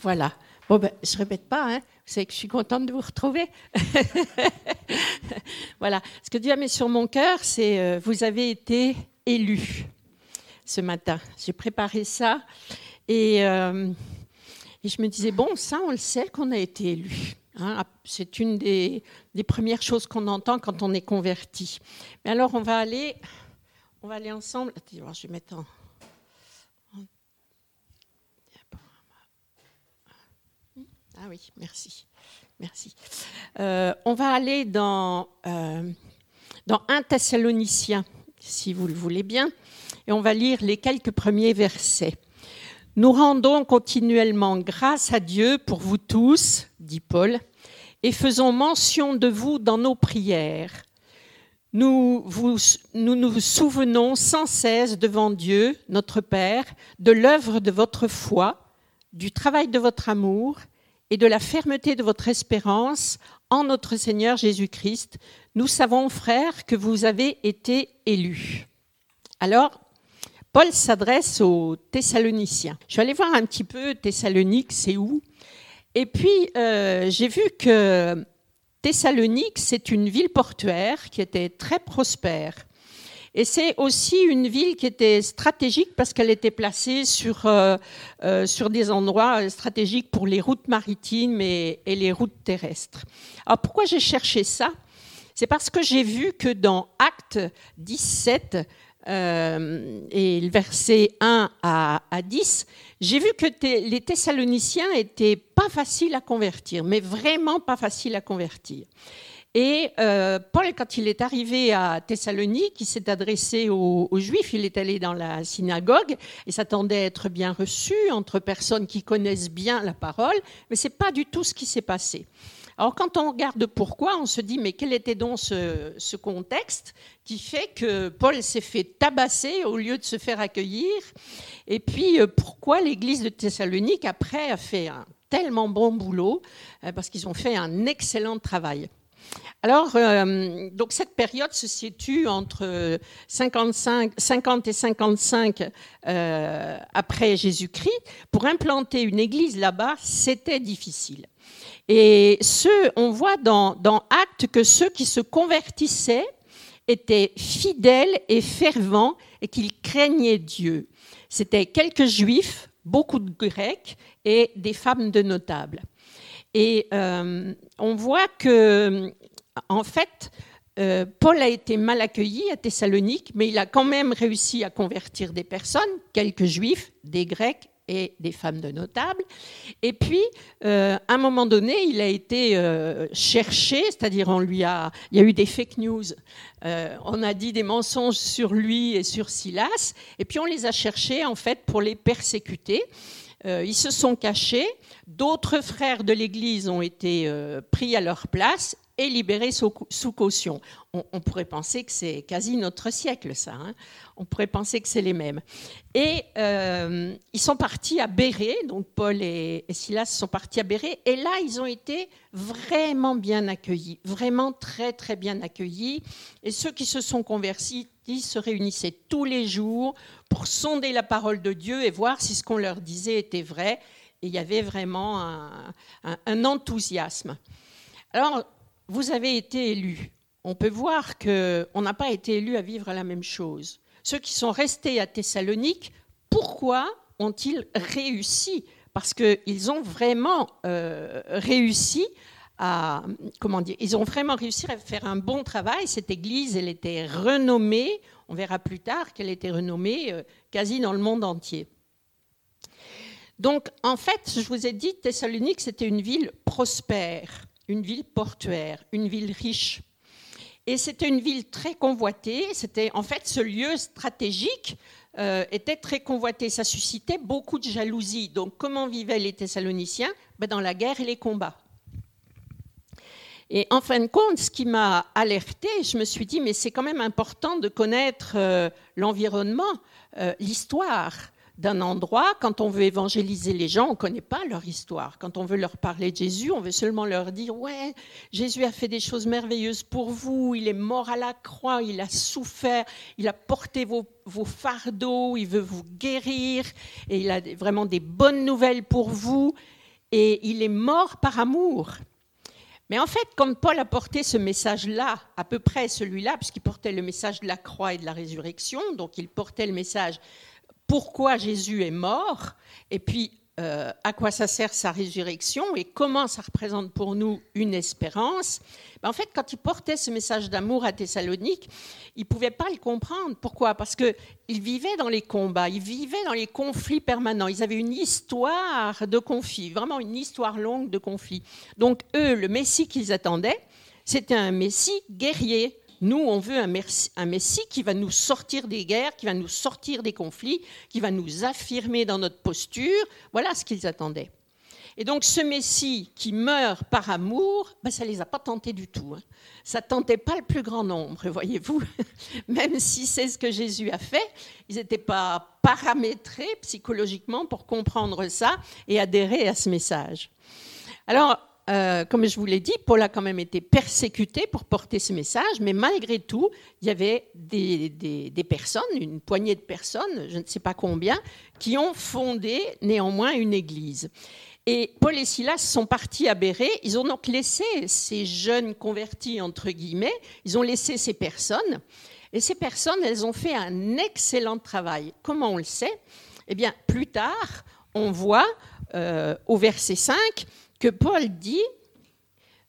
Voilà. Bon, ben, je ne répète pas, hein. savez que je suis contente de vous retrouver. voilà. Ce que Dieu a mis sur mon cœur, c'est euh, vous avez été élus ce matin. J'ai préparé ça et, euh, et, je me disais, bon, ça, on le sait qu'on a été élus. Hein. c'est une des, des, premières choses qu'on entend quand on est converti. Mais alors, on va aller, on va aller ensemble. Attends, je vais mettre en. Ah oui, merci. Merci. Euh, on va aller dans, euh, dans 1 Thessalonicien, si vous le voulez bien, et on va lire les quelques premiers versets. Nous rendons continuellement grâce à Dieu pour vous tous, dit Paul, et faisons mention de vous dans nos prières. Nous, nous nous souvenons sans cesse devant Dieu, notre Père, de l'œuvre de votre foi, du travail de votre amour et de la fermeté de votre espérance en notre Seigneur Jésus-Christ, nous savons, frères, que vous avez été élus. Alors, Paul s'adresse aux Thessaloniciens. Je suis allée voir un petit peu Thessalonique, c'est où? Et puis, euh, j'ai vu que Thessalonique, c'est une ville portuaire qui était très prospère. Et c'est aussi une ville qui était stratégique parce qu'elle était placée sur, euh, euh, sur des endroits stratégiques pour les routes maritimes et, les routes terrestres. Alors pourquoi j'ai cherché ça? C'est parce que j'ai vu que dans Acte 17, euh, et le verset 1 à, à 10, j'ai vu que les Thessaloniciens étaient pas faciles à convertir, mais vraiment pas faciles à convertir. Et euh, Paul, quand il est arrivé à Thessalonique, il s'est adressé aux, Juifs, il est allé dans la synagogue et s'attendait à être bien reçu entre personnes qui connaissent bien la parole, mais ce n'est pas du tout ce qui s'est passé. Alors quand on regarde pourquoi, on se dit mais quel était donc ce, contexte qui fait que Paul s'est fait tabasser au lieu de se faire accueillir? Et puis euh, pourquoi l'Église de Thessalonique après a fait un tellement bon boulot euh, Parce qu'ils ont fait un excellent travail? Alors, euh, donc cette période se situe entre 55, 50 et 55 euh, après Jésus-Christ. Pour implanter une église là-bas, c'était difficile. Et ce, on voit dans, Actes que ceux qui se convertissaient étaient fidèles et fervents et qu'ils craignaient Dieu. C'était quelques juifs, beaucoup de grecs et des femmes de notables. Et euh, on voit que en fait, euh, Paul a été mal accueilli à Thessalonique, mais il a quand même réussi à convertir des personnes, quelques juifs, des grecs et des femmes de notables. Et puis, euh, à un moment donné, il a été euh, cherché, c'est-à-dire on lui a, il y a eu des fake news. on a dit des mensonges sur lui et sur Silas, et puis on les a cherchés en fait pour les persécuter. ils se sont cachés. D'autres frères de l'Église ont été pris à leur place libérés sous, caution. On, pourrait penser que c'est quasi notre siècle, ça. Hein. on pourrait penser que c'est les mêmes. Et euh, ils sont partis à Béret, donc Paul et, Silas sont partis à Béret, et là, ils ont été vraiment bien accueillis, vraiment très, très bien accueillis. Et ceux qui se sont convertis se réunissaient tous les jours pour sonder la parole de Dieu et voir si ce qu'on leur disait était vrai. Et il y avait vraiment un, un enthousiasme. Alors, vous avez été élu. On peut voir qu'on n'a pas été élu à vivre la même chose. Ceux qui sont restés à Thessalonique, pourquoi ont-ils réussi? Parce qu'ils ont vraiment euh, réussi à, comment dire, ils ont vraiment réussi à faire un bon travail. Cette église, elle était renommée, on verra plus tard qu'elle était renommée euh, quasi dans le monde entier. Donc, en fait, je vous ai dit, Thessalonique, c'était une ville prospère une ville portuaire, une ville riche. Et c'était une ville très convoitée. C'était en fait ce lieu stratégique euh, était très convoité. Ça suscitait beaucoup de jalousie. Donc, comment vivaient les Thessaloniciens? Ben, Dans la guerre et les combats. Et en fin de compte, ce qui m'a alerté, je me suis dit, mais c'est quand même important de connaître euh, l'environnement, euh, l'histoire d'un endroit, quand on veut évangéliser les gens, on ne connaît pas leur histoire. Quand on veut leur parler de Jésus, on veut seulement leur dire, ouais, Jésus a fait des choses merveilleuses pour vous, il est mort à la croix, il a souffert, il a porté vos, fardeaux, il veut vous guérir, et il a vraiment des bonnes nouvelles pour vous. et il est mort par amour. Mais en fait, quand Paul a porté ce message-là, à peu près celui-là, puisqu'il portait le message de la croix et de la résurrection, donc il portait le message pourquoi Jésus est mort, et puis euh, à quoi ça sert sa résurrection et comment ça représente pour nous une espérance, ben, en fait, quand il portait ce message d'amour à Thessalonique, il ne pouvait pas le comprendre. Pourquoi? Parce qu'ils vivaient dans les combats, ils vivaient dans les conflits permanents. Ils avaient une histoire de conflits, vraiment une histoire longue de conflits. Donc, eux, le Messie qu'ils attendaient, c'était un Messie guerrier, nous, on veut un, Messie qui va nous sortir des guerres, qui va nous sortir des conflits, qui va nous affirmer dans notre posture. Voilà ce qu'ils attendaient. Et donc ce Messie qui meurt par amour, ben, ça ne les a pas tentés du tout. Hein. Ça ne tentait pas le plus grand nombre, voyez-vous. Même si c'est ce que Jésus a fait, ils n'étaient pas paramétrés psychologiquement pour comprendre ça et adhérer à ce message. Alors, euh, comme je vous l'ai dit, Paul a quand même été persécuté pour porter ce message, mais malgré tout, il y avait des, personnes, une poignée de personnes, je ne sais pas combien, qui ont fondé néanmoins une église. Et Paul et Silas sont partis à Béré. Ils ont donc laissé ces jeunes convertis, entre guillemets, ils ont laissé ces personnes. Et ces personnes, elles ont fait un excellent travail. Comment on le sait? Eh bien, plus tard, on voit euh, au verset 5 que Paul dit,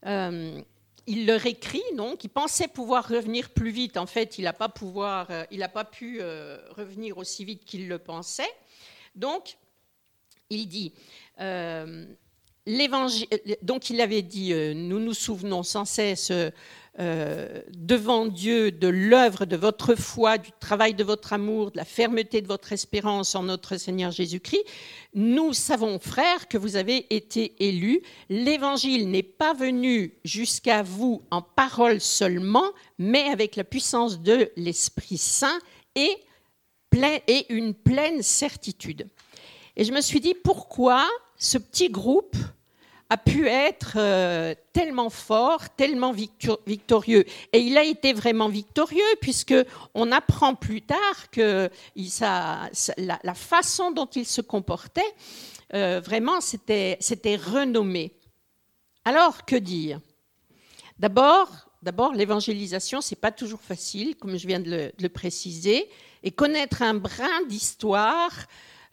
euh, il leur écrit, donc, il pensait pouvoir revenir plus vite. En fait, il n'a pas, euh, pas pu euh, revenir aussi vite qu'il le pensait. Donc, il dit, donc il avait dit, nous nous souvenons sans cesse euh, devant Dieu de l'œuvre de votre foi, du travail de votre amour, de la fermeté de votre espérance en notre Seigneur Jésus-Christ, nous savons, frères, que vous avez été élus. L'Évangile n'est pas venu jusqu'à vous en parole seulement, mais avec la puissance de l'Esprit Saint et, et une pleine certitude. Et je me suis dit, pourquoi ce petit groupe a pu être euh, tellement fort, tellement victorieux. Et il a été vraiment victorieux puisque on apprend plus tard que la, façon dont il se comportait, euh, vraiment, c'était renommé. Alors, que dire? D'abord, D'abord, l'évangélisation, c'est pas toujours facile, comme je viens de le, de le préciser, et connaître un brin d'histoire,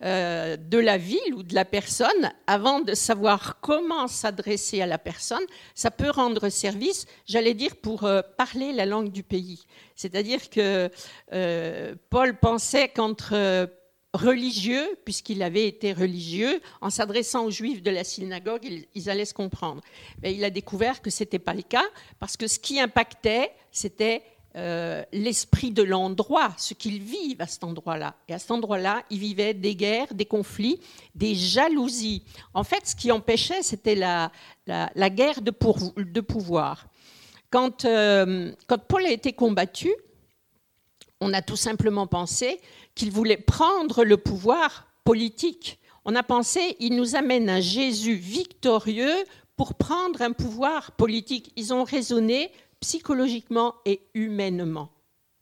euh, de la ville ou de la personne avant de savoir comment s'adresser à la personne, ça peut rendre service, j'allais dire, pour euh, parler la langue du pays. C'est-à-dire que euh, Paul pensait qu'entre religieux, puisqu'il avait été religieux, en s'adressant aux juifs de la synagogue, ils, allaient se comprendre. Mais il a découvert que ce n'était pas le cas, parce que ce qui impactait, c'était euh, l'esprit de l'endroit, ce qu'ils vivent à cet endroit-là. Et à cet endroit-là, ils vivaient des guerres, des conflits, des jalousies. En fait, ce qui empêchait, c'était la, la, guerre de, de, pouvoir. Quand, euh, quand Paul a été combattu, on a tout simplement pensé qu'il voulait prendre le pouvoir politique. On a pensé, il nous amène un Jésus victorieux pour prendre un pouvoir politique. Ils ont raisonné psychologiquement et humainement.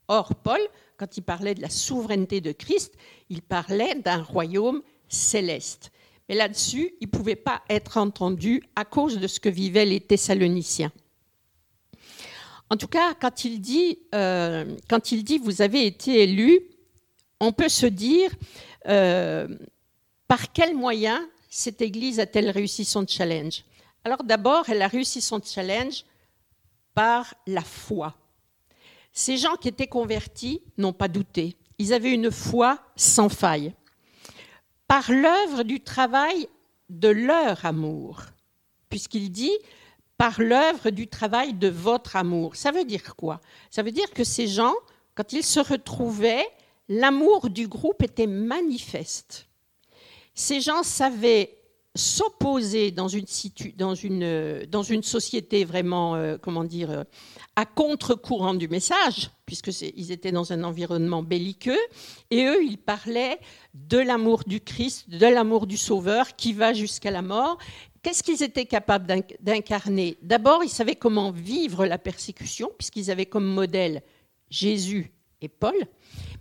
Or, Paul, quand il parlait de la souveraineté de Christ, il parlait d'un royaume céleste. Mais là-dessus, il ne pouvait pas être entendu à cause de ce que vivaient les Thessaloniciens. En tout cas, quand il dit, euh, quand il dit vous avez été élus, on peut se dire euh, par quels moyens cette Église a-t-elle réussi son challenge? Alors d'abord, elle a réussi son challenge par la foi. Ces gens qui étaient convertis n'ont pas douté. Ils avaient une foi sans faille. Par l'œuvre du travail de leur amour, puisqu'il dit par l'œuvre du travail de votre amour. Ça veut dire quoi? Ça veut dire que ces gens, quand ils se retrouvaient, l'amour du groupe était manifeste. Ces gens savaient s'opposer dans une, dans, une, dans une société vraiment, euh, comment dire, euh, à contre-courant du message, puisqu'ils étaient dans un environnement belliqueux, et eux, ils parlaient de l'amour du Christ, de l'amour du Sauveur qui va jusqu'à la mort. Qu'est-ce qu'ils étaient capables d'incarner? D'abord, ils savaient comment vivre la persécution, puisqu'ils avaient comme modèle Jésus et Paul,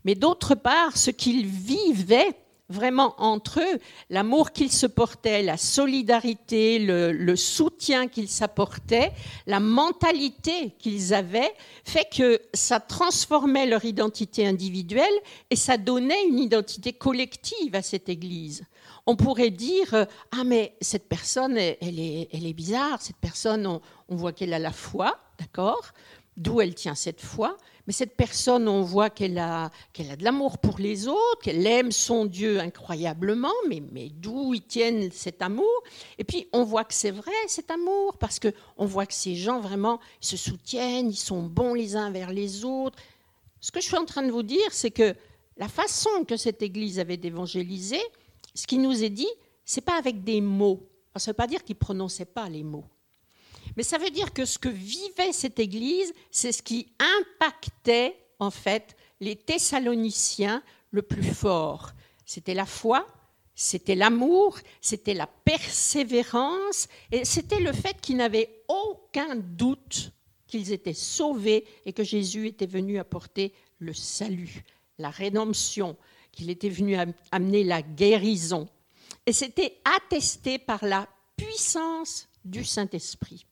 mais d'autre part, ce qu'ils vivaient vraiment entre eux, l'amour qu'ils se portaient, la solidarité, le, soutien qu'ils s'apportaient, la mentalité qu'ils avaient, fait que ça transformait leur identité individuelle et ça donnait une identité collective à cette Église. On pourrait dire euh, ah mais cette personne elle est, bizarre, cette personne on, on voit qu'elle a la foi, d'accord, d'où elle tient cette foi, mais cette personne, on voit qu'elle a, qu'elle a de l'amour pour les autres, qu'elle aime son Dieu incroyablement, mais, d'où ils tiennent cet amour? Et puis, on voit que c'est vrai, cet amour, parce qu'on voit que ces gens, vraiment, se soutiennent, ils sont bons les uns vers les autres. Ce que je suis en train de vous dire, c'est que la façon que cette Église avait d'évangéliser, ce qui nous est dit, c'est pas avec des mots. Ça ne veut pas dire qu'ils ne prononçaient pas les mots. Mais ça veut dire que ce que vivait cette Église, c'est ce qui impactait en fait les Thessaloniciens le plus fort. C'était la foi, c'était l'amour, c'était la persévérance, et c'était le fait qu'ils n'avaient aucun doute qu'ils étaient sauvés et que Jésus était venu apporter le salut, la rédemption, qu'il était venu amener la guérison. Et c'était attesté par la puissance du Saint-Esprit.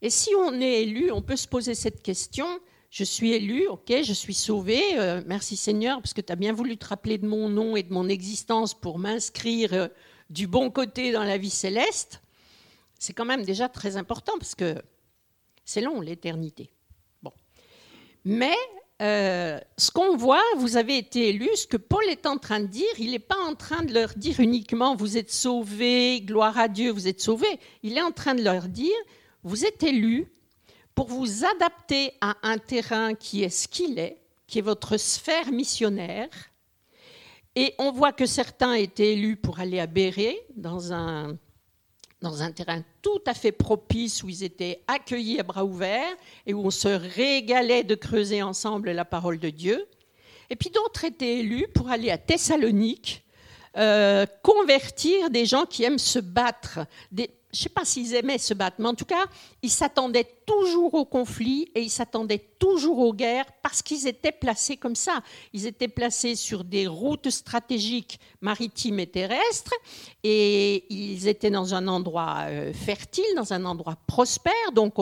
Et si on est élu, on peut se poser cette question. Je suis élu, ok, je suis sauvé, euh, merci Seigneur, parce que tu as bien voulu te rappeler de mon nom et de mon existence pour m'inscrire euh, du bon côté dans la vie céleste. C'est quand même déjà très important, parce que c'est long, l'éternité. Bon. Mais euh, ce qu'on voit, vous avez été élu, ce que Paul est en train de dire, il n'est pas en train de leur dire uniquement vous êtes sauvés, gloire à Dieu, vous êtes sauvés. Il est en train de leur dire vous êtes élu pour vous adapter à un terrain qui est ce qu'il est, qui est votre sphère missionnaire. Et on voit que certains étaient élus pour aller à Béret, dans un, dans un terrain tout à fait propice où ils étaient accueillis à bras ouverts et où on se régalait de creuser ensemble la parole de Dieu. Et puis d'autres étaient élus pour aller à Thessalonique, euh, convertir des gens qui aiment se battre, des, je ne sais pas s'ils aimaient se battre, mais en tout cas, ils s'attendaient toujours au conflit et ils s'attendaient toujours aux guerres parce qu'ils étaient placés comme ça. Ils étaient placés sur des routes stratégiques maritimes et terrestres et ils étaient dans un endroit euh, fertile, dans un endroit prospère. Donc,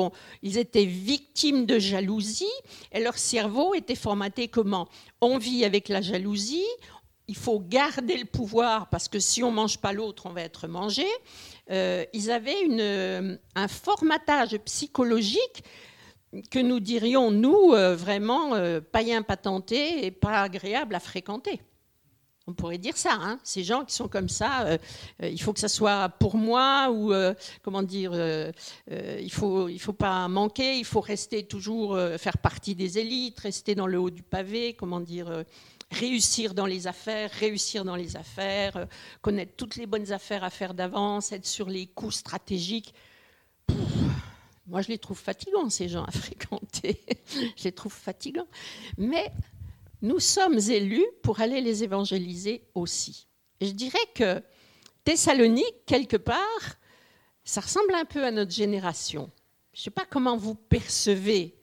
ils étaient victimes de jalousie et leur cerveau était formaté comment? On vit avec la jalousie, il faut garder le pouvoir parce que si on ne mange pas l'autre, on va être mangé. Euh, ils avaient euh, un formatage psychologique que nous dirions, nous, euh, vraiment païens patentés et pas agréables à fréquenter. On pourrait dire ça, hein. ces gens qui sont comme ça, il faut que ça soit pour moi ou comment dire, il faut il faut pas manquer, il faut rester toujours faire partie des élites, rester dans le haut du pavé, comment dire, réussir dans les affaires, réussir dans les affaires, euh, connaître toutes les bonnes affaires à faire d'avance, être sur les coups stratégiques. moi, je les trouve fatigants, ces gens à fréquenter. je les trouve fatigants. Mais nous sommes élus pour aller les évangéliser aussi. Je dirais que Thessalonique, quelque part, ça ressemble un peu à notre génération. Je ne sais pas comment vous percevez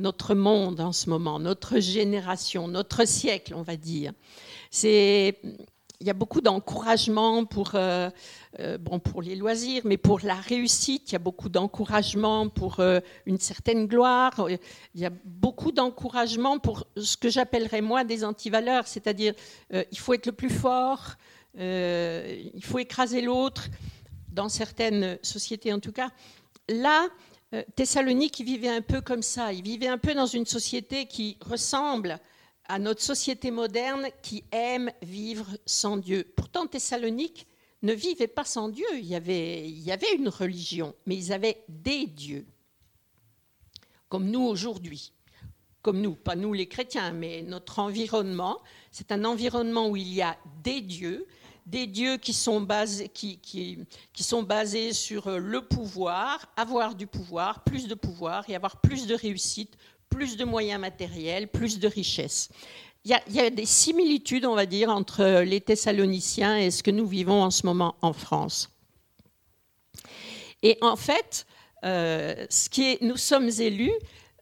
notre monde en ce moment, notre génération, notre siècle, on va dire. Il y a beaucoup d'encouragement pour, euh, euh, bon, pour les loisirs, mais pour la réussite, il y a beaucoup d'encouragement pour euh, une certaine gloire, il y a beaucoup d'encouragement pour ce que j'appellerais moi des antivaleurs, c'est-à-dire il faut être le plus fort, il faut écraser l'autre, dans certaines sociétés en tout cas. Là, Thessalonique, il vivait un peu comme ça. Il vivait un peu dans une société qui ressemble à notre société moderne qui aime vivre sans Dieu. Pourtant, Thessalonique ne vivait pas sans Dieu. Il y, avait, il y avait une religion, mais ils avaient des dieux, comme nous aujourd'hui. Comme nous, pas nous les chrétiens, mais notre environnement, c'est un environnement où il y a des dieux, des dieux qui sont, basés, qui, sont basés sur euh, le pouvoir, avoir du pouvoir, plus de pouvoir et avoir plus de réussite, plus de moyens matériels, plus de richesses. Il y, a, des similitudes, on va dire, entre les Thessaloniciens et ce que nous vivons en ce moment en France. Et en fait, euh, ce qui est, nous sommes élus,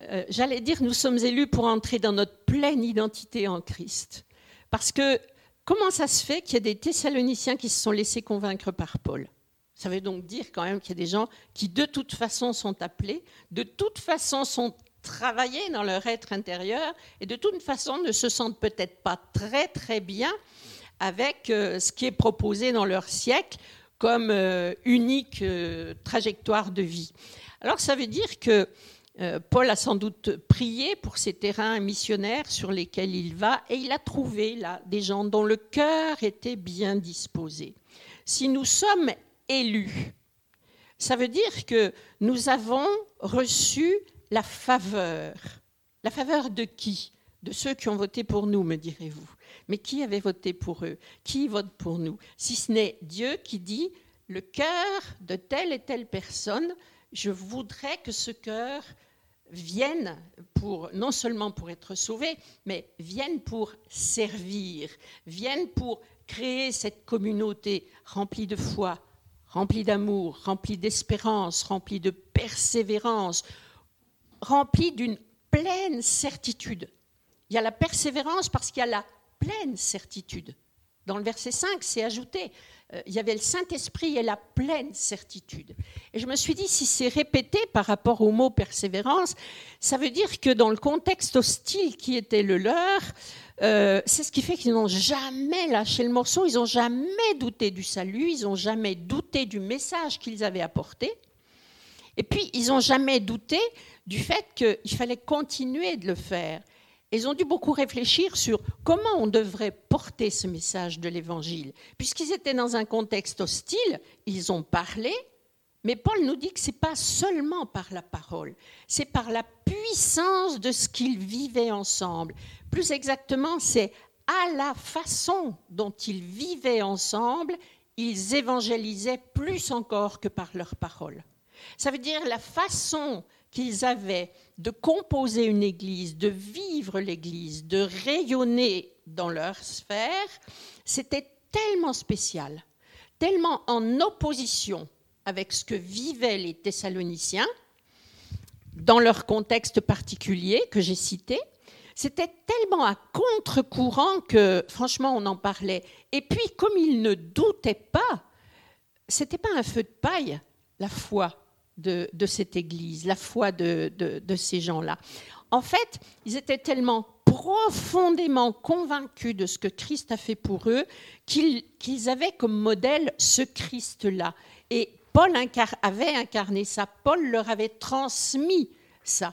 euh, j'allais dire, nous sommes élus pour entrer dans notre pleine identité en Christ. Parce que comment ça se fait qu'il y a des Thessaloniciens qui se sont laissés convaincre par Paul? Ça veut donc dire quand même qu'il y a des gens qui de toute façon sont appelés, de toute façon sont travaillés dans leur être intérieur et de toute façon ne se sentent peut-être pas très très bien avec euh, ce qui est proposé dans leur siècle comme euh, unique euh, trajectoire de vie. Alors ça veut dire que Paul a sans doute prié pour ces terrains missionnaires sur lesquels il va et il a trouvé là des gens dont le cœur était bien disposé. Si nous sommes élus, ça veut dire que nous avons reçu la faveur. La faveur de qui? De ceux qui ont voté pour nous, me direz-vous. Mais qui avait voté pour eux? Qui vote pour nous? Si ce n'est Dieu qui dit, le cœur de telle et telle personne, je voudrais que ce cœur vienne pour non seulement pour être sauvé, mais vienne pour servir, vienne pour créer cette communauté remplie de foi, remplie d'amour, remplie d'espérance, remplie de persévérance, remplie d'une pleine certitude. Il y a la persévérance parce qu'il y a la pleine certitude. Dans le verset 5, c'est ajouté, euh, il y avait le Saint-Esprit et la pleine certitude. Et je me suis dit, si c'est répété par rapport au mot persévérance, ça veut dire que dans le contexte hostile qui était le leur, euh, c'est ce qui fait qu'ils n'ont jamais lâché le morceau, ils n'ont jamais douté du salut, ils n'ont jamais douté du message qu'ils avaient apporté. Et puis, ils n'ont jamais douté du fait qu'il fallait continuer de le faire. Ils ont dû beaucoup réfléchir sur comment on devrait porter ce message de l'Évangile. Puisqu'ils étaient dans un contexte hostile, ils ont parlé, mais Paul nous dit que ce n'est pas seulement par la parole, c'est par la puissance de ce qu'ils vivaient ensemble. Plus exactement, c'est à la façon dont ils vivaient ensemble, ils évangélisaient plus encore que par leurs paroles. Ça veut dire la façon qu'ils avaient de composer une église, de vivre l'église, de rayonner dans leur sphère, c'était tellement spécial, tellement en opposition avec ce que vivaient les Thessaloniciens, dans leur contexte particulier que j'ai cité, c'était tellement à contre-courant que, franchement, on en parlait. Et puis, comme ils ne doutaient pas, c'était pas un feu de paille, la foi de, cette Église, la foi de, ces gens-là. En fait, ils étaient tellement profondément convaincus de ce que Christ a fait pour eux qu'ils avaient comme modèle ce Christ-là. Et Paul avait incarné ça, Paul leur avait transmis ça.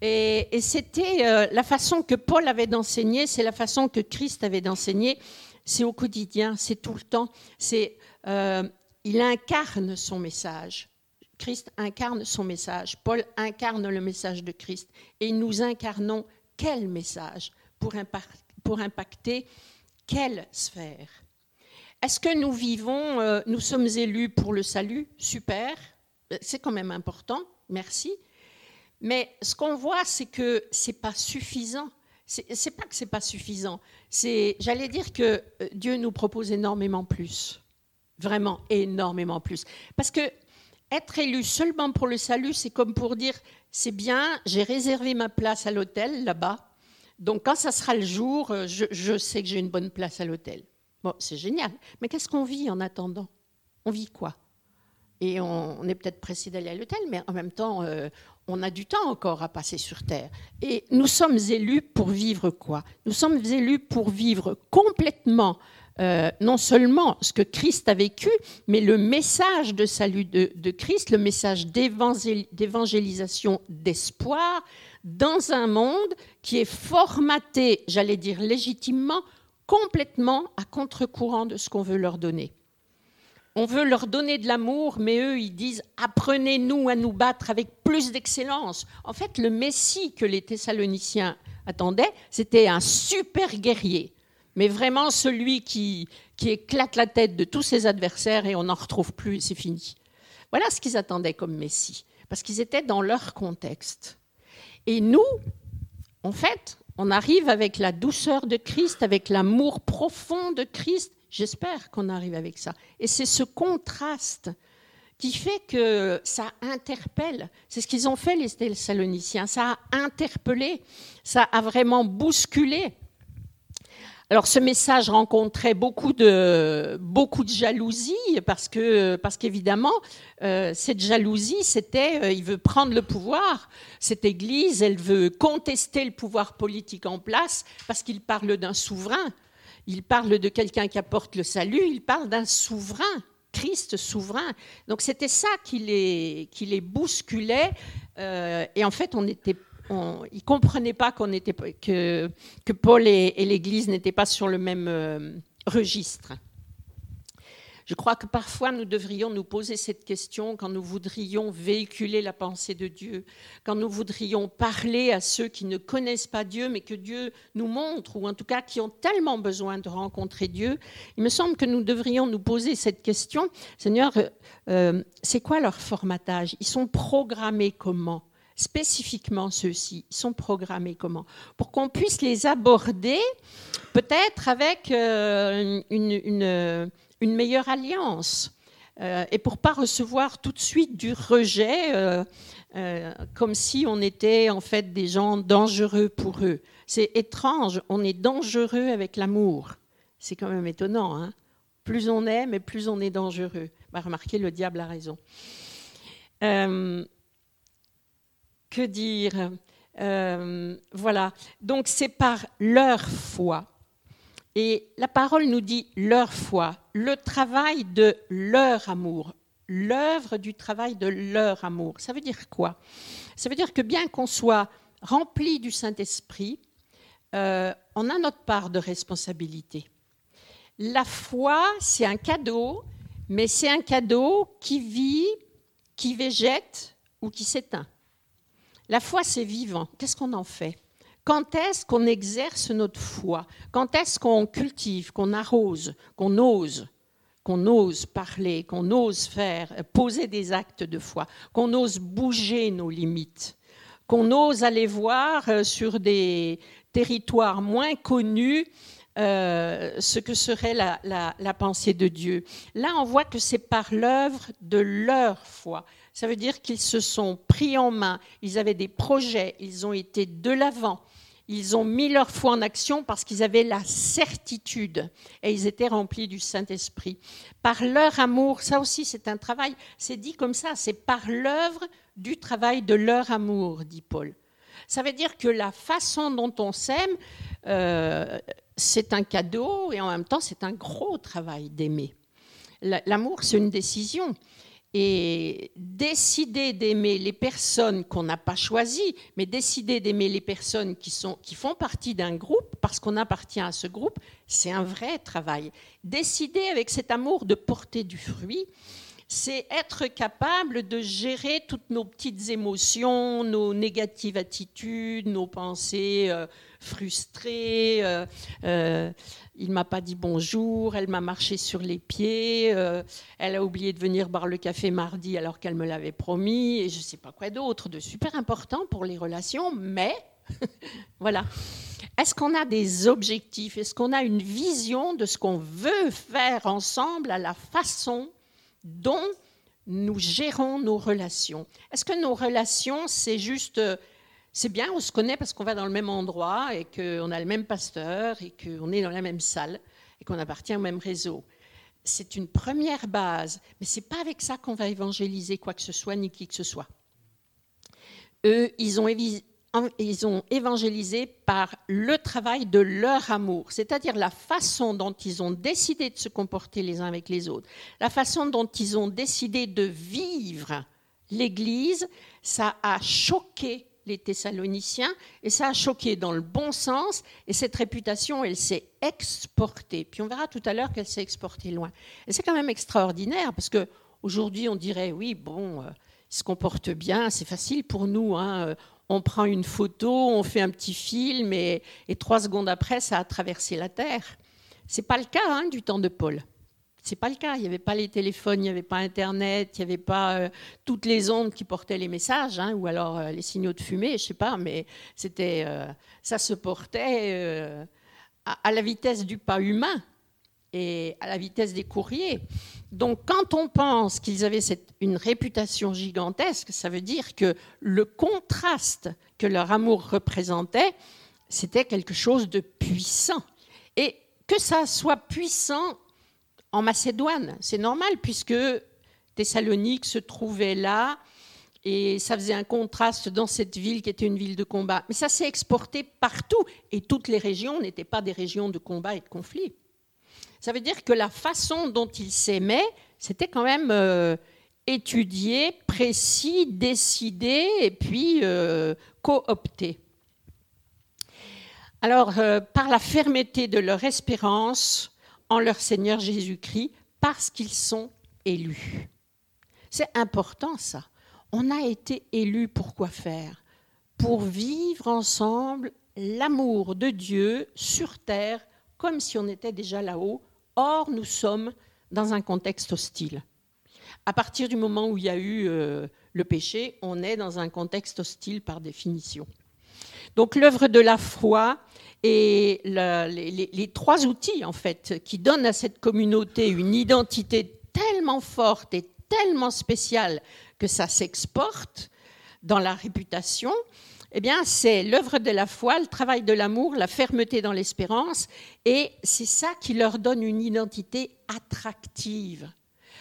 Et, c'était euh, la façon que Paul avait d'enseigner, c'est la façon que Christ avait d'enseigner. C'est au quotidien, c'est tout le temps. C'est, euh, il incarne son message. Christ incarne son message, Paul incarne le message de Christ, et nous incarnons quel message pour, impacter quelle sphère? Est-ce que nous vivons, euh, nous sommes élus pour le salut? Super, c'est quand même important, merci. Mais ce qu'on voit, c'est que c'est pas suffisant. C'est pas que c'est pas suffisant. J'allais dire que euh, Dieu nous propose énormément plus, vraiment énormément plus, parce que être élu seulement pour le salut, c'est comme pour dire, c'est bien, j'ai réservé ma place à l'hôtel là-bas, donc quand ça sera le jour, euh, je, sais que j'ai une bonne place à l'hôtel. Bon, c'est génial. Mais qu'est-ce qu'on vit en attendant? On vit quoi? Et on, est peut-être pressé d'aller à l'hôtel, mais en même temps, euh, on a du temps encore à passer sur Terre. Et nous sommes élus pour vivre quoi? Nous sommes élus pour vivre complètement euh, non seulement ce que Christ a vécu, mais le message de salut de, Christ, le message d'évangélisation, d'espoir, dans un monde qui est formaté, j'allais dire légitimement, complètement à contre-courant de ce qu'on veut leur donner. On veut leur donner de l'amour, mais eux, ils disent apprenez-nous à nous battre avec plus d'excellence. En fait, le Messie que les Thessaloniciens attendaient, c'était un super guerrier mais vraiment celui qui, éclate la tête de tous ses adversaires et on n'en retrouve plus, c'est fini. Voilà ce qu'ils attendaient comme Messie, parce qu'ils étaient dans leur contexte. Et nous, en fait, on arrive avec la douceur de Christ, avec l'amour profond de Christ. J'espère qu'on arrive avec ça. Et c'est ce contraste qui fait que ça interpelle. C'est ce qu'ils ont fait, les Thessaloniciens. Ça a interpellé, ça a vraiment bousculé Alors ce message rencontrait beaucoup de, beaucoup de jalousie parce que parce qu'évidemment euh, cette jalousie c'était euh, il veut prendre le pouvoir. Cette Église elle veut contester le pouvoir politique en place parce qu'il parle d'un souverain. Il parle de quelqu'un qui apporte le salut. Il parle d'un souverain Christ souverain. Donc c'était ça qui les qui les bousculait euh, et en fait on ils ne comprenaient pas qu'on était, que, Paul et, l'Église n'étaient pas sur le même euh, registre. Je crois que parfois nous devrions nous poser cette question quand nous voudrions véhiculer la pensée de Dieu, quand nous voudrions parler à ceux qui ne connaissent pas Dieu, mais que Dieu nous montre, ou en tout cas qui ont tellement besoin de rencontrer Dieu. Il me semble que nous devrions nous poser cette question. Seigneur, euh, c'est quoi leur formatage? Ils sont programmés comment? Spécifiquement ceux-ci sont programmés comment? Pour qu'on puisse les aborder peut-être avec euh, une, meilleure alliance euh, et pour pas recevoir tout de suite du rejet euh, comme si on était en fait des gens dangereux pour eux. C'est étrange, on est dangereux avec l'amour. C'est quand même étonnant. Hein plus on aime et plus on est dangereux. Bah, remarquez, le diable a raison que dire? Euh, Voilà, donc c'est par leur foi. Et la parole nous dit leur foi, le travail de leur amour, l'œuvre du travail de leur amour. Ça veut dire quoi? Ça veut dire que bien qu'on soit rempli du Saint-Esprit, euh, on a notre part de responsabilité. La foi, c'est un cadeau, mais c'est un cadeau qui vit, qui végète ou qui s'éteint. La foi, c'est vivant. Qu'est-ce qu'on en fait? Quand est-ce qu'on exerce notre foi? Quand est-ce qu'on cultive, qu'on arrose, qu'on ose qu'on ose parler, qu'on ose faire, poser des actes de foi, qu'on ose bouger nos limites, qu'on ose aller voir euh, sur des territoires moins connus euh, ce que serait la, la, pensée de Dieu? Là, on voit que c'est par l'œuvre de leur foi. Ça veut dire qu'ils se sont pris en main, ils avaient des projets, ils ont été de l'avant, ils ont mis leur foi en action parce qu'ils avaient la certitude. Et ils étaient remplis du Saint-Esprit. Par leur amour, ça aussi c'est un travail, c'est dit comme ça, c'est par l'œuvre du travail de leur amour, dit Paul. Ça veut dire que la façon dont on s'aime, euh, c'est un cadeau et en même temps c'est un gros travail d'aimer. L'amour, c'est une décision et décider d'aimer les personnes qu'on n'a pas choisies, mais décider d'aimer les personnes qui, sont, qui font partie d'un groupe, parce qu'on appartient à ce groupe, c'est un vrai travail. Décider avec cet amour de porter du fruit, c'est être capable de gérer toutes nos petites émotions, nos négatives attitudes, nos pensées euh, frustrées. Euh, euh, il m'a pas dit bonjour, elle m'a marché sur les pieds, euh, elle a oublié de venir boire le café mardi alors qu'elle me l'avait promis, et je ne sais pas quoi d'autre, de super important pour les relations, mais voilà. Est-ce qu'on a des objectifs? Est-ce qu'on a une vision de ce qu'on veut faire ensemble à la façon dont nous gérons nos relations? Est-ce que nos relations, c'est juste euh, c'est bien, on se connaît parce qu'on va dans le même endroit et qu'on a le même pasteur et qu'on est dans la même salle et qu'on appartient au même réseau. C'est une première base, mais ce n'est pas avec ça qu'on va évangéliser quoi que ce soit ni qui que ce soit. Eux, ils ont, ils ont évangélisé par le travail de leur amour, c'est-à-dire la façon dont ils ont décidé de se comporter les uns avec les autres, la façon dont ils ont décidé de vivre l'Église, ça a choqué les Thessaloniciens, et ça a choqué dans le bon sens, et cette réputation, elle s'est exportée. Puis on verra tout à l'heure qu'elle s'est exportée loin. Et c'est quand même extraordinaire, parce qu'aujourd'hui, on dirait, oui, bon, euh, il se comporte bien, c'est facile pour nous, hein, euh, on prend une photo, on fait un petit film, et, trois secondes après, ça a traversé la Terre. Ce n'est pas le cas hein, du temps de Paul. C'est pas le cas. Il n'y avait pas les téléphones, il n'y avait pas Internet, il n'y avait pas euh, toutes les ondes qui portaient les messages, hein, ou alors euh, les signaux de fumée, je sais pas, mais c'était, euh, ça se portait à, la vitesse du pas humain et à la vitesse des courriers. Donc, quand on pense qu'ils avaient cette, une réputation gigantesque, ça veut dire que le contraste que leur amour représentait, c'était quelque chose de puissant. Et que ça soit puissant en Macédoine. C'est normal puisque Thessalonique se trouvait là et ça faisait un contraste dans cette ville qui était une ville de combat. Mais ça s'est exporté partout et toutes les régions n'étaient pas des régions de combat et de conflit. Ça veut dire que la façon dont ils s'aimaient, c'était quand même euh, étudié, précis, décidé et puis euh, coopté. Alors, euh, par la fermeté de leur espérance en leur Seigneur Jésus-Christ, parce qu'ils sont élus. C'est important ça. On a été élus pour quoi faire? Pour vivre ensemble l'amour de Dieu sur terre comme si on était déjà là-haut. Or, nous sommes dans un contexte hostile. À partir du moment où il y a eu euh, le péché, on est dans un contexte hostile par définition. Donc l'œuvre de la foi et les, trois outils en fait qui donnent à cette communauté une identité tellement forte et tellement spéciale que ça s'exporte dans la réputation, eh bien, c'est l'œuvre de la foi, le travail de l'amour, la fermeté dans l'espérance, et c'est ça qui leur donne une identité attractive.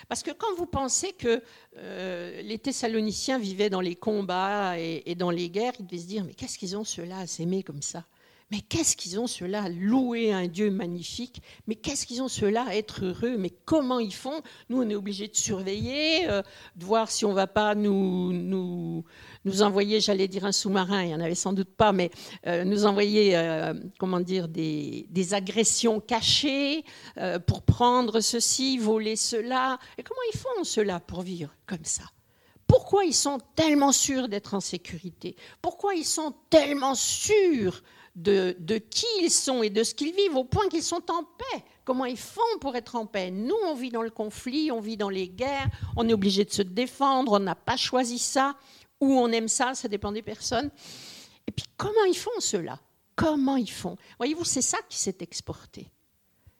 Parce que quand vous pensez que euh, les Thessaloniciens vivaient dans les combats et, et, dans les guerres, ils devaient se dire, mais qu'est-ce qu'ils ont ceux-là à s'aimer comme ça? Mais qu'est-ce qu'ils ont à louer un Dieu magnifique? Mais qu'est-ce qu'ils ont à être heureux? Mais comment ils font? Nous, on est obligés de surveiller, euh, de voir si on ne va pas nous, nous, nous envoyer, j'allais dire un sous-marin, il n'y en avait sans doute pas, mais euh, nous envoyer, euh, comment dire, des, des agressions cachées pour prendre ceci, voler cela. Et comment ils font cela pour vivre comme ça? Pourquoi ils sont tellement sûrs d'être en sécurité? Pourquoi ils sont tellement sûrs de, qui ils sont et de ce qu'ils vivent, au point qu'ils sont en paix. Comment ils font pour être en paix? Nous, on vit dans le conflit, on vit dans les guerres, on est obligé de se défendre, on n'a pas choisi ça, ou on aime ça, ça dépend des personnes. Et puis, comment ils font cela? Comment ils font? Voyez-vous, c'est ça qui s'est exporté.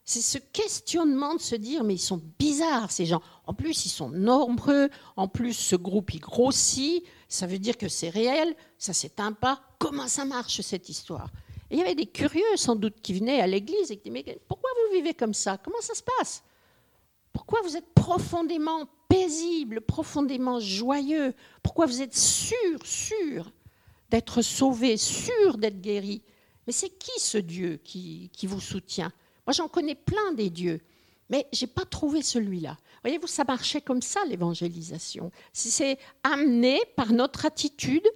C'est ce questionnement de se dire, mais ils sont bizarres ces gens. En plus, ils sont nombreux. En plus, ce groupe, il grossit. Ça veut dire que c'est réel. Ça s'éteint pas. Comment ça marche cette histoire? Il y avait des curieux, sans doute, qui venaient à l'église et qui disaient, mais pourquoi vous vivez comme ça? Comment ça se passe? Pourquoi vous êtes profondément paisible, profondément joyeux? Pourquoi vous êtes sûr, sûr d'être sauvé, sûr d'être guéri? Mais c'est qui ce Dieu qui, qui vous soutient? Moi, j'en connais plein des dieux, mais je n'ai pas trouvé celui-là. Voyez-vous, ça marchait comme ça, l'évangélisation. C'est amener par notre attitude,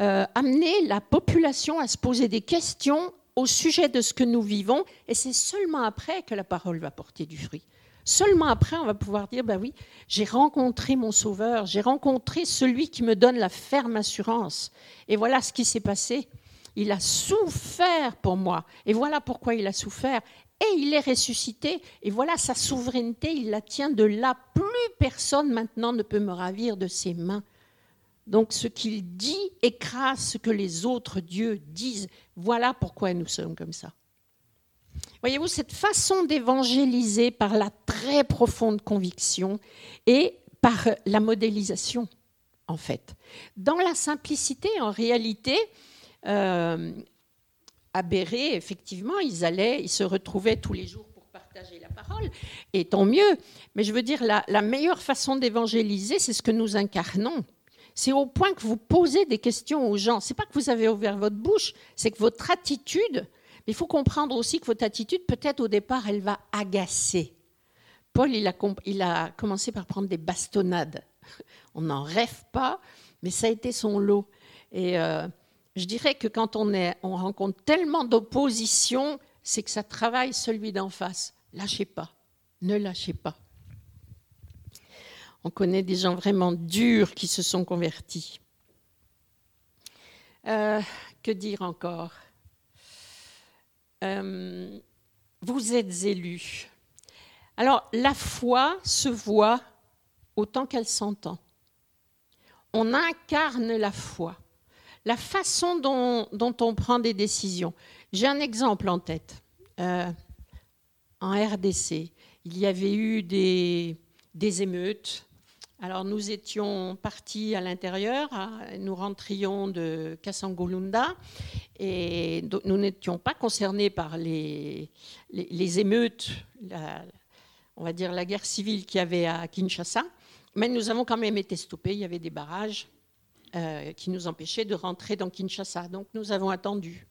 euh, amener la population à se poser des questions au sujet de ce que nous vivons, et c'est seulement après que la parole va porter du fruit. Seulement après, on va pouvoir dire, ben oui, j'ai rencontré mon Sauveur, j'ai rencontré celui qui me donne la ferme assurance. Et voilà ce qui s'est passé. Il a souffert pour moi. Et voilà pourquoi il a souffert et il est ressuscité. Et voilà sa souveraineté, il la tient de là. Plus personne maintenant ne peut me ravir de ses mains. Donc ce qu'il dit écrase ce que les autres dieux disent. Voilà pourquoi nous sommes comme ça. Voyez-vous, cette façon d'évangéliser par la très profonde conviction et par la modélisation, en fait. Dans la simplicité, en réalité, euh, à Béret, effectivement, ils allaient, ils se retrouvaient tous les jours pour partager la parole, et tant mieux. Mais je veux dire, la, meilleure façon d'évangéliser, c'est ce que nous incarnons. C'est au point que vous posez des questions aux gens. C'est pas que vous avez ouvert votre bouche, c'est que votre attitude. Mais il faut comprendre aussi que votre attitude, peut-être au départ, elle va agacer. Paul, il a, commencé par prendre des bastonnades. On n'en rêve pas, mais ça a été son lot. Et euh, je dirais que quand on, on rencontre tellement d'opposition, c'est que ça travaille celui d'en face. Lâchez pas, ne lâchez pas. On connaît des gens vraiment durs qui se sont convertis. Euh, que dire encore? Euh, Vous êtes élus. Alors, la foi se voit autant qu'elle s'entend. On incarne la foi la façon dont, on prend des décisions. J'ai un exemple en tête. Euh, en RDC, il y avait eu des, émeutes Alors nous étions partis à l'intérieur, nous rentrions de Kassangolunda et nous n'étions pas concernés par les, émeutes, on va dire la guerre civile qu'il y avait à Kinshasa, mais nous avons quand même été stoppés, il y avait des barrages euh, qui nous empêchaient de rentrer dans Kinshasa. Donc nous avons attendu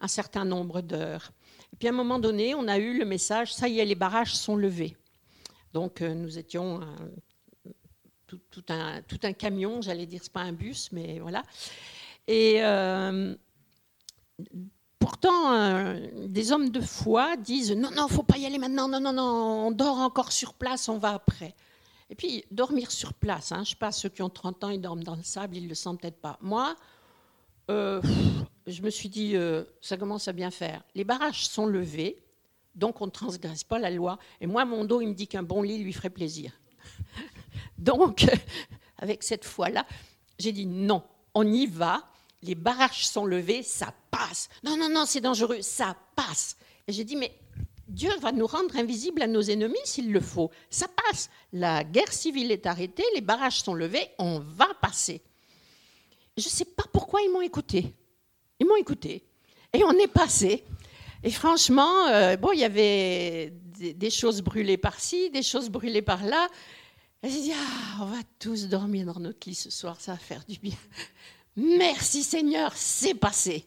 un certain nombre d'heures. Et puis à un moment donné, on a eu le message, ça y est, les barrages sont levés. Donc euh, nous étions tout, un, tout un camion, j'allais dire, c'est pas un bus, mais voilà. Et euh, pourtant, euh, des hommes de foi disent non, non, faut pas y aller maintenant, non, non, non, on dort encore sur place, on va après. Et puis, dormir sur place, hein, je ne sais pas, ceux qui ont 30 ans, ils dorment dans le sable, ils ne le sentent peut-être pas. Moi, euh, je me suis dit, ça commence à bien faire. Les barrages sont levés, donc on ne transgresse pas la loi. Et moi, mon dos, il me dit qu'un bon lit lui ferait plaisir. Donc, avec cette foi-là, j'ai dit non, on y va, les barrages sont levés, ça passe. Non, non, non, c'est dangereux, ça passe. J'ai dit, mais Dieu va nous rendre invisibles à nos ennemis s'il le faut. Ça passe. La guerre civile est arrêtée, les barrages sont levés, on va passer. Je ne sais pas pourquoi ils m'ont écouté. Ils m'ont écouté. Et on est passé. Et franchement, euh, bon, il y avait des choses brûlées par-ci, des choses brûlées par-là. Elle s'est dit, ah, on va tous dormir dans notre lit ce soir, ça va faire du bien. Merci Seigneur, c'est passé.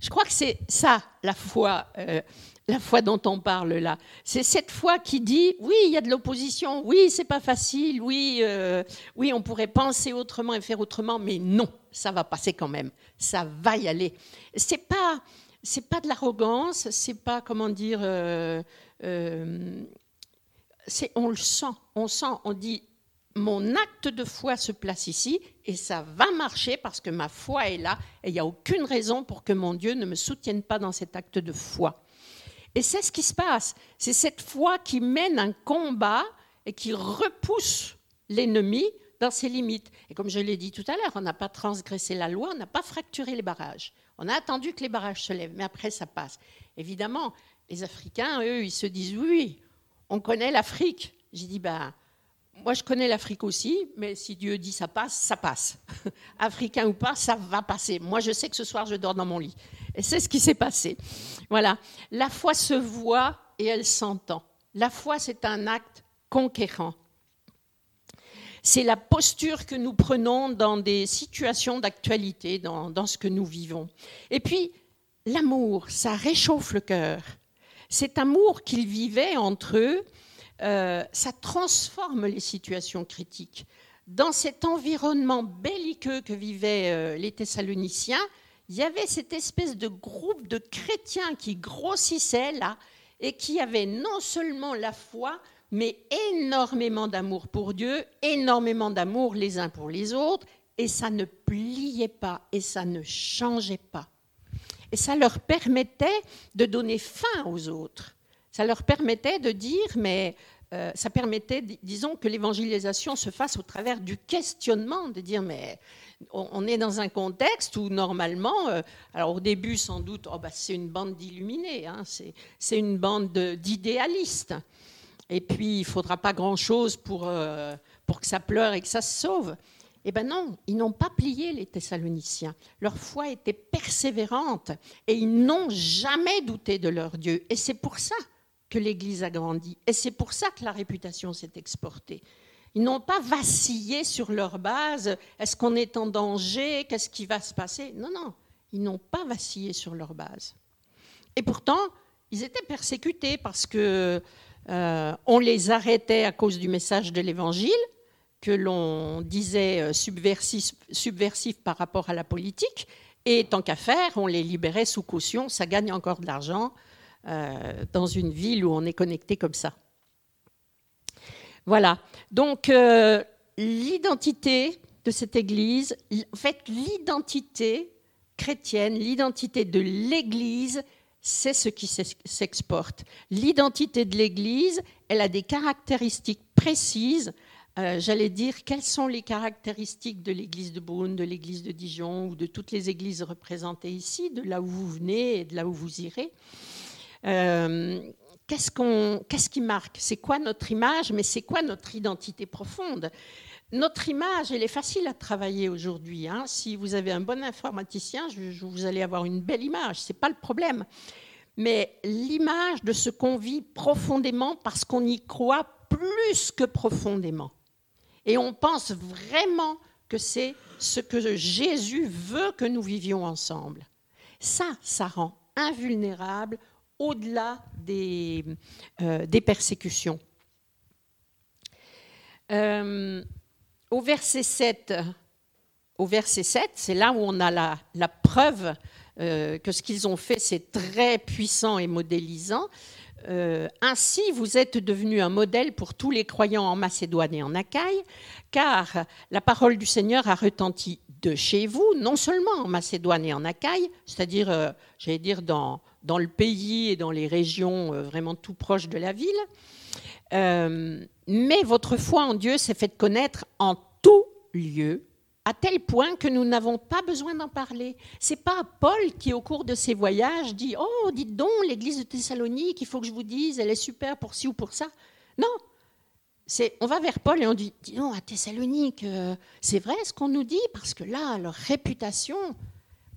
Je crois que c'est ça la foi, euh, la foi dont on parle là. C'est cette foi qui dit, oui, il y a de l'opposition, oui, c'est pas facile, oui, euh, oui, on pourrait penser autrement et faire autrement, mais non, ça va passer quand même, ça va y aller. C'est pas, c'est pas de l'arrogance, c'est pas comment dire. Euh, on le sent, on sent, on dit mon acte de foi se place ici et ça va marcher parce que ma foi est là et il n'y a aucune raison pour que mon Dieu ne me soutienne pas dans cet acte de foi. Et c'est ce qui se passe. C'est cette foi qui mène un combat et qui repousse l'ennemi dans ses limites. Et comme je l'ai dit tout à l'heure, on n'a pas transgressé la loi, on n'a pas fracturé les barrages. On a attendu que les barrages se lèvent, mais après ça passe. Évidemment, les Africains, eux, ils se disent oui, on connaît l'Afrique. J'ai dit, ben, moi je connais l'Afrique aussi, mais si Dieu dit ça passe, ça passe. Africain ou pas, ça va passer. Moi je sais que ce soir je dors dans mon lit. Et c'est ce qui s'est passé. Voilà. La foi se voit et elle s'entend. La foi, c'est un acte conquérant. C'est la posture que nous prenons dans des situations d'actualité, dans, dans, ce que nous vivons. Et puis, l'amour, ça réchauffe le cœur. Cet amour qu'ils vivaient entre eux, euh, ça transforme les situations critiques. Dans cet environnement belliqueux que vivaient euh, les Thessaloniciens, il y avait cette espèce de groupe de chrétiens qui grossissait là et qui avaient non seulement la foi, mais énormément d'amour pour Dieu, énormément d'amour les uns pour les autres, et ça ne pliait pas et ça ne changeait pas. Et ça leur permettait de donner fin aux autres. Ça leur permettait de dire, mais euh, ça permettait, disons, que l'évangélisation se fasse au travers du questionnement, de dire, mais on, est dans un contexte où normalement, euh, alors au début sans doute, oh, bah, c'est une bande d'illuminés, hein, c'est une bande d'idéalistes. Et puis, il ne faudra pas grand-chose pour, euh, pour que ça pleure et que ça se sauve. Eh bien non, ils n'ont pas plié les Thessaloniciens. Leur foi était persévérante et ils n'ont jamais douté de leur Dieu. Et c'est pour ça que l'Église a grandi. Et c'est pour ça que la réputation s'est exportée. Ils n'ont pas vacillé sur leur base. Est-ce qu'on est en danger? Qu'est-ce qui va se passer? Non, non, ils n'ont pas vacillé sur leur base. Et pourtant, ils étaient persécutés parce que euh, on les arrêtait à cause du message de l'Évangile que l'on disait euh, subversif, par rapport à la politique. Et tant qu'à faire, on les libérait sous caution. Ça gagne encore de l'argent. Euh, dans une ville où on est connecté comme ça. Voilà. Donc, euh, l'identité de cette Église, en fait, l'identité chrétienne, l'identité de l'Église, c'est ce qui s'exporte. L'identité de l'Église, elle a des caractéristiques précises. Euh, j'allais dire, quelles sont les caractéristiques de l'Église de Beaune, de l'Église de Dijon ou de toutes les églises représentées ici, de là où vous venez et de là où vous irez? Euh, qu'est-ce, qui marque? C'est quoi notre image, mais c'est quoi notre identité profonde? Notre image, elle est facile à travailler aujourd'hui. Hein. Si vous avez un bon informaticien, vous allez avoir une belle image, ce n'est pas le problème. Mais l'image de ce qu'on vit profondément parce qu'on y croit plus que profondément. Et on pense vraiment que c'est ce que Jésus veut que nous vivions ensemble. Ça, ça rend invulnérable au-delà des, euh, des, persécutions. Euh, au verset 7, au verset 7 c'est là où on a la, la preuve euh, que ce qu'ils ont fait, c'est très puissant et modélisant. Euh, ainsi, vous êtes devenu un modèle pour tous les croyants en Macédoine et en Achaïe, car la parole du Seigneur a retenti de chez vous, non seulement en Macédoine et en Achaïe, c'est-à-dire, euh, j'allais dire, dans, dans, le pays et dans les régions vraiment tout proches de la ville, mais votre foi en Dieu s'est faite connaître en tout lieu, à tel point que nous n'avons pas besoin d'en parler. C'est pas Paul qui, au cours de ses voyages, dit Oh, dites donc, l'église de Thessalonique, il faut que je vous dise, elle est super pour ci ou pour ça. Non. C'est, on va vers Paul et on dit Dis donc, à Thessalonique, euh, c'est vrai ce qu'on nous dit Parce que là, leur réputation.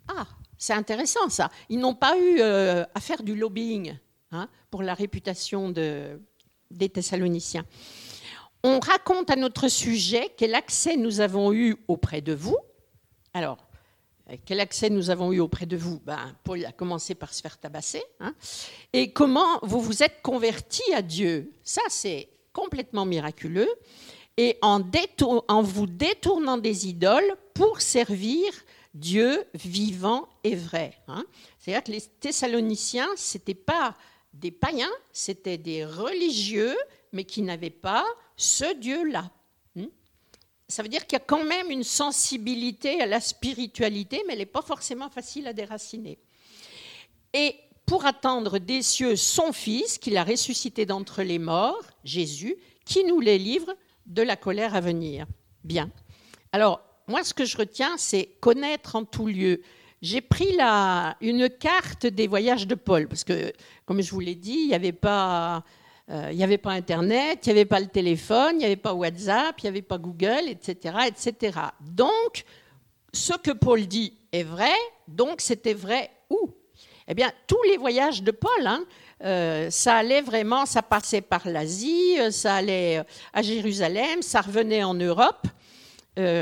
Ah, c'est intéressant ça. Ils n'ont pas eu euh, à faire du lobbying hein, pour la réputation de, des Thessaloniciens on raconte à notre sujet quel accès nous avons eu auprès de vous. Alors, quel accès nous avons eu auprès de vous? Ben, Paul a commencé par se faire tabasser. Hein. et comment vous vous êtes converti à Dieu? Ça, c'est complètement miraculeux. Et en, en, vous détournant des idoles pour servir Dieu vivant et vrai. Hein. C'est-à-dire que les Thessaloniciens, ce n'étaient pas des païens, c'était des religieux, mais qui n'avaient pas ce Dieu-là. Hmm? Ça veut dire qu'il y a quand même une sensibilité à la spiritualité, mais elle n'est pas forcément facile à déraciner. Et pour attendre des cieux son Fils, qu'il a ressuscité d'entre les morts, Jésus, qui nous les livre de la colère à venir. Bien. Alors, moi, ce que je retiens, c'est connaître en tout lieu. J'ai pris la, une carte des voyages de Paul, parce que, comme je vous l'ai dit, il n'y avait pas euh, il n'y avait pas Internet, il n'y avait pas le téléphone, il n'y avait pas WhatsApp, il n'y avait pas Google, etc., etc. Donc, ce que Paul dit est vrai, donc c'était vrai où? Eh bien, tous les voyages de Paul, hein, euh, ça allait vraiment, ça passait par l'Asie, euh, ça allait à Jérusalem, ça revenait en Europe.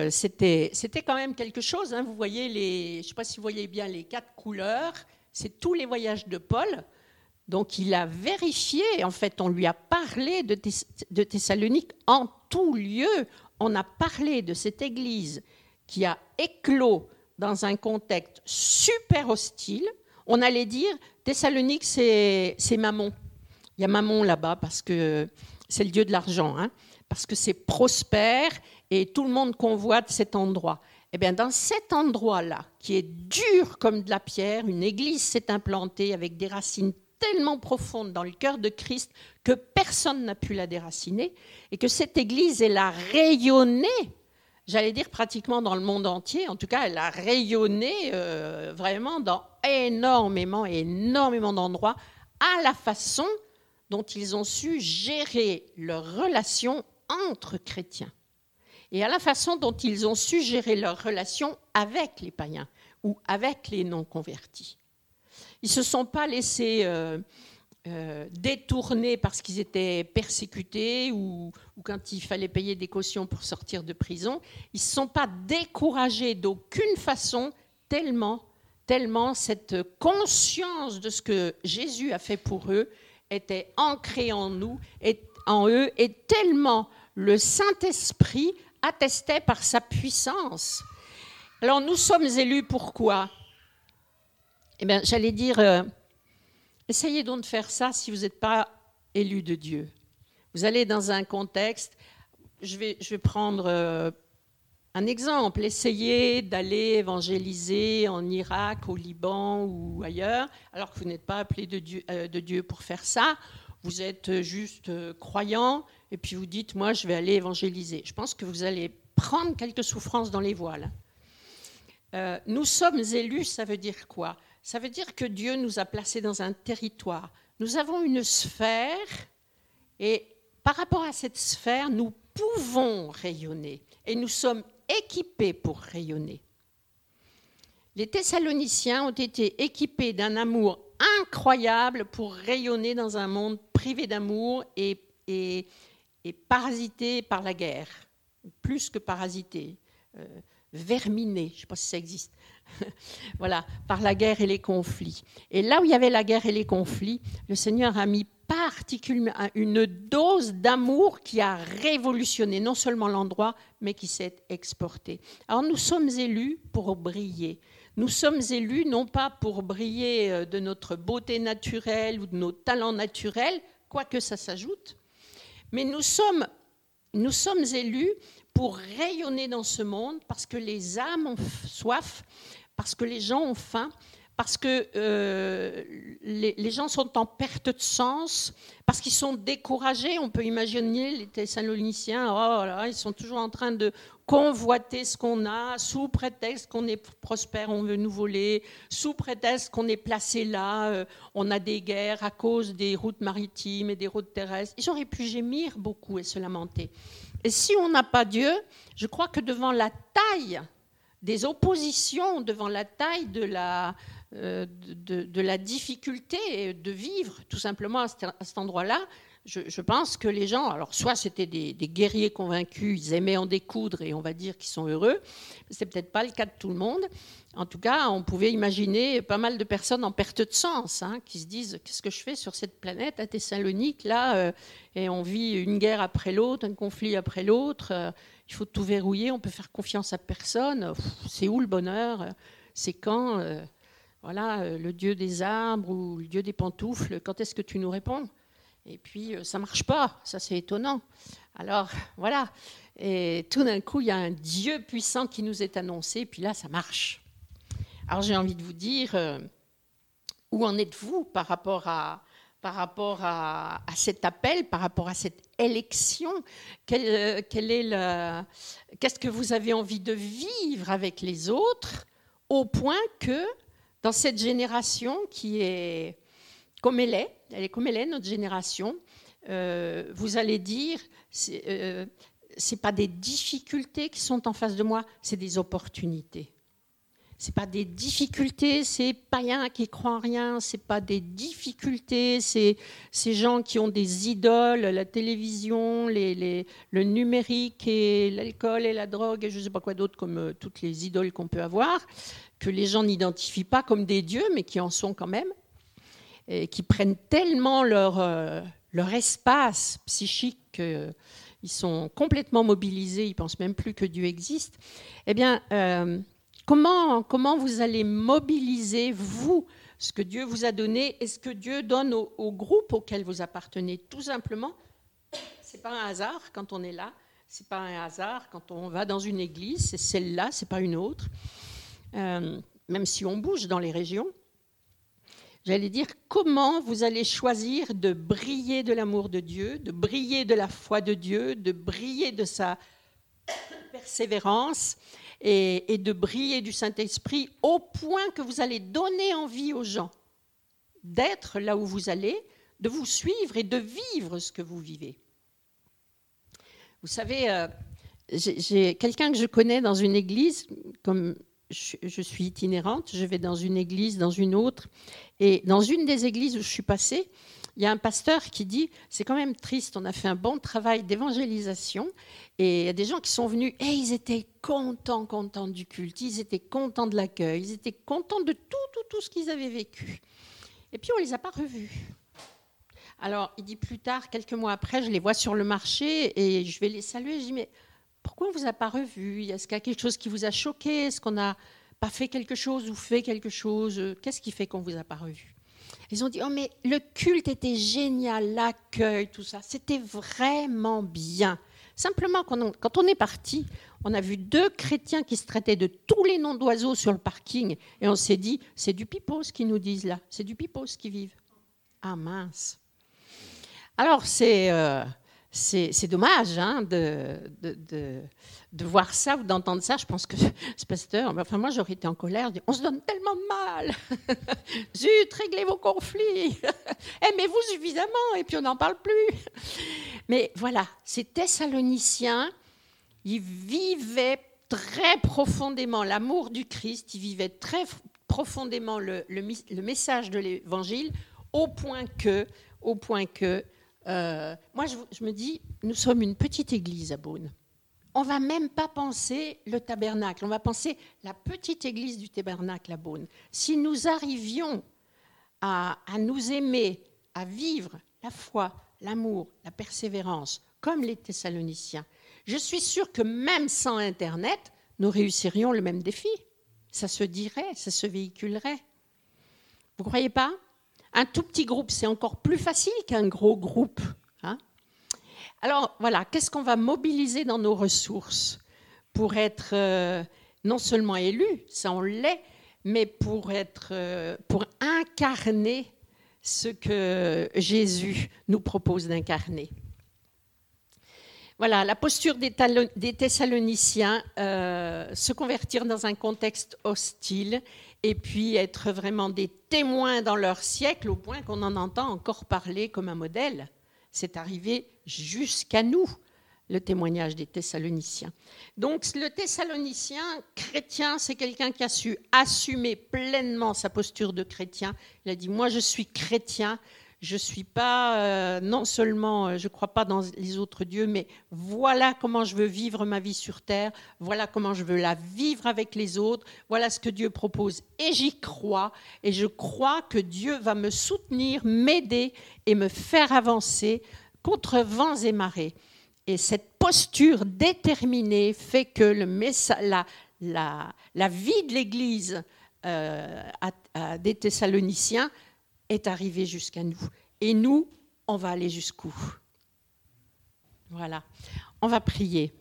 c'était, quand même quelque chose. Hein. vous voyez les, je ne sais pas si vous voyez bien les quatre couleurs. C'est tous les voyages de Paul. Donc il a vérifié, en fait, on lui a parlé de, Thessalonique en tout lieu. On a parlé de cette église qui a éclos dans un contexte super hostile. On allait dire Thessalonique, c'est Mammon. Il y a Mammon là-bas parce que c'est le dieu de l'argent, hein, parce que c'est prospère et tout le monde convoite cet endroit. Eh bien, dans cet endroit-là, qui est dur comme de la pierre, une église s'est implantée avec des racines tellement profonde dans le cœur de Christ que personne n'a pu la déraciner et que cette Église, elle a rayonné, j'allais dire pratiquement dans le monde entier, en tout cas, elle a rayonné euh, vraiment dans énormément, énormément d'endroits à la façon dont ils ont su gérer leurs relations entre chrétiens et à la façon dont ils ont su gérer leurs relations avec les païens ou avec les non-convertis. Ils ne se sont pas laissés euh, euh, détourner parce qu'ils étaient persécutés ou, quand il fallait payer des cautions pour sortir de prison. Ils ne se sont pas découragés d'aucune façon, tellement, tellement cette conscience de ce que Jésus a fait pour eux était ancrée en nous, et en eux, et tellement le Saint-Esprit attestait par sa puissance. Alors nous sommes élus pourquoi eh bien, j'allais dire, euh, essayez donc de faire ça si vous n'êtes pas élu de Dieu. Vous allez dans un contexte, je vais, je vais prendre euh, un exemple, essayez d'aller évangéliser en Irak, au Liban ou ailleurs, alors que vous n'êtes pas appelé de Dieu, euh, de Dieu pour faire ça. Vous êtes juste croyant et puis vous dites, moi, je vais aller évangéliser. Je pense que vous allez prendre quelques souffrances dans les voiles. nous sommes élus, ça veut dire quoi? Ça veut dire que Dieu nous a placés dans un territoire. Nous avons une sphère et par rapport à cette sphère, nous pouvons rayonner. et nous sommes équipés pour rayonner. Les Thessaloniciens ont été équipés d'un amour incroyable pour rayonner dans un monde privé d'amour et, parasité par la guerre, plus que parasité, euh, verminé, je ne sais pas si ça existe, voilà, par la guerre et les conflits. Et là où il y avait la guerre et les conflits, le Seigneur a mis particulièrement une dose d'amour qui a révolutionné non seulement l'endroit, mais qui s'est exporté. Alors nous sommes élus pour briller. Nous sommes élus non pas pour briller euh, de notre beauté naturelle ou de nos talents naturels, quoique ça s'ajoute, mais nous sommes, nous sommes élus pour rayonner dans ce monde parce que les âmes ont soif, parce que les gens ont faim, parce que euh, les, gens sont en perte de sens, parce qu'ils sont découragés. On peut imaginer les Thessaloniciens, oh ils sont toujours en train de convoiter ce qu'on a, sous prétexte qu'on est prospère, on veut nous voler, sous prétexte qu'on est placé là, euh, on a des guerres à cause des routes maritimes et des routes terrestres. Ils auraient pu gémir beaucoup et se lamenter. Et si on n'a pas Dieu, je crois que devant la taille des oppositions, devant la taille de la, euh, de, la difficulté de vivre tout simplement à cet, endroit-là. Je, pense que les gens, alors soit c'était des, guerriers convaincus, ils aimaient en découdre et on va dire qu'ils sont heureux, c'est peut-être pas le cas de tout le monde. En tout cas, on pouvait imaginer pas mal de personnes en perte de sens, hein, qui se disent qu'est-ce que je fais sur cette planète à Thessalonique là, euh, et on vit une guerre après l'autre, un conflit après l'autre. Euh, il faut tout verrouiller, on peut faire confiance à personne. C'est où le bonheur? C'est quand voilà, euh, le dieu des arbres ou le dieu des pantoufles, quand est-ce que tu nous réponds? Et puis, euh, ça marche pas, ça c'est étonnant. Alors, voilà. Et tout d'un coup, il y a un Dieu puissant qui nous est annoncé, et puis là, ça marche. Alors, j'ai envie de vous dire, euh, où en êtes-vous par rapport à, par rapport à, cet appel, par rapport à cette élection est Qu'est-ce que vous avez envie de vivre avec les autres au point que dans cette génération qui est comme elle est, elle est comme elle est, notre génération, euh, vous allez dire, ce n'est euh, pas des difficultés qui sont en face de moi, c'est des opportunités. C'est pas des difficultés, c'est païens qui croient en rien, c'est pas des difficultés, c'est ces gens qui ont des idoles, la télévision, le numérique et l'alcool et la drogue et je ne sais pas quoi d'autre comme euh, toutes les idoles qu'on peut avoir que les gens n'identifient pas comme des dieux, mais qui en sont quand même, et qui prennent tellement leur, euh, leur espace psychique qu'ils sont complètement mobilisés, ils pensent même plus que Dieu existe. Eh bien, euh, comment, vous allez mobiliser, vous, ce que Dieu vous a donné et ce que Dieu donne au, groupe auquel vous appartenez? Tout simplement, c'est pas un hasard quand on est là, c'est pas un hasard quand on va dans une église, c'est celle-là, c'est pas une autre. Euh, même si on bouge dans les régions, j'allais dire comment vous allez choisir de briller de l'amour de Dieu, de briller de la foi de Dieu, de briller de sa persévérance et, de briller du Saint-Esprit au point que vous allez donner envie aux gens d'être là où vous allez, de vous suivre et de vivre ce que vous vivez. Vous savez, euh, j'ai quelqu'un que je connais dans une église, comme je, suis itinérante, je vais dans une église, dans une autre. Et dans une des églises où je suis passée, il y a un pasteur qui dit c'est quand même triste, on a fait un bon travail d'évangélisation et il y a des gens qui sont venus et ils étaient contents, contents du culte, ils étaient contents de l'accueil, ils étaient contents de tout, tout, tout ce qu'ils avaient vécu. Et puis on les a pas revus. Alors il dit plus tard, quelques mois après, je les vois sur le marché et je vais les saluer. Je dis mais pourquoi on ne vous a pas revu Est-ce qu'il y a quelque chose qui vous a choqué? Est-ce qu'on n'a pas fait quelque chose ou fait quelque chose? Qu'est-ce qui fait qu'on ne vous a pas revu Ils ont dit, oh mais le culte était génial, l'accueil, tout ça, c'était vraiment bien. Simplement, quand on est parti, on a vu deux chrétiens qui se traitaient de tous les noms d'oiseaux sur le parking et on s'est dit, c'est du pipos qui nous disent là, c'est du pipos qui vivent. Ah mince. Alors c'est... Euh, c'est dommage hein, de, de, voir ça ou d'entendre ça. Je pense que ce pasteur, enfin moi j'aurais été en colère, on se donne tellement mal. Zut, réglez vos conflits. Aimez-vous suffisamment et puis on n'en parle plus. Mais voilà, ces Thessaloniciens, ils vivaient très profondément l'amour du Christ, ils vivaient très profondément le, message de l'Évangile, au point que, au point que euh, moi je, me dis, nous sommes une petite église à Beaune. On va même pas penser le tabernacle, on va penser la petite église du tabernacle à Beaune. Si nous arrivions à, à nous aimer, à vivre la foi, l'amour, la persévérance, comme les Thessaloniciens, je suis sûre que même sans Internet, nous réussirions le même défi. Ça se dirait, ça se véhiculerait. Vous ne croyez pas? Un tout petit groupe, c'est encore plus facile qu'un gros groupe. Hein Alors voilà, qu'est-ce qu'on va mobiliser dans nos ressources pour être euh, non seulement élu, ça on l'est, mais euh, pour incarner ce que Jésus nous propose d'incarner. Voilà, la posture des, Thessaloniciens, euh, se convertir dans un contexte hostile et puis être vraiment des témoins dans leur siècle au point qu'on en entend encore parler comme un modèle. C'est arrivé jusqu'à nous, le témoignage des Thessaloniciens. Donc le Thessalonicien chrétien, c'est quelqu'un qui a su assumer pleinement sa posture de chrétien. Il a dit, moi je suis chrétien, je suis pas euh, non seulement euh, je crois pas dans les autres dieux mais voilà comment je veux vivre ma vie sur terre voilà comment je veux la vivre avec les autres voilà ce que Dieu propose. Et j'y crois et je crois que Dieu va me soutenir m'aider et me faire avancer contre vents et marées. Et cette posture déterminée fait que le la vie de l'Église euh, des Thessaloniciens est arrivé jusqu'à nous. Et nous, on va aller jusqu'où? Voilà. On va prier.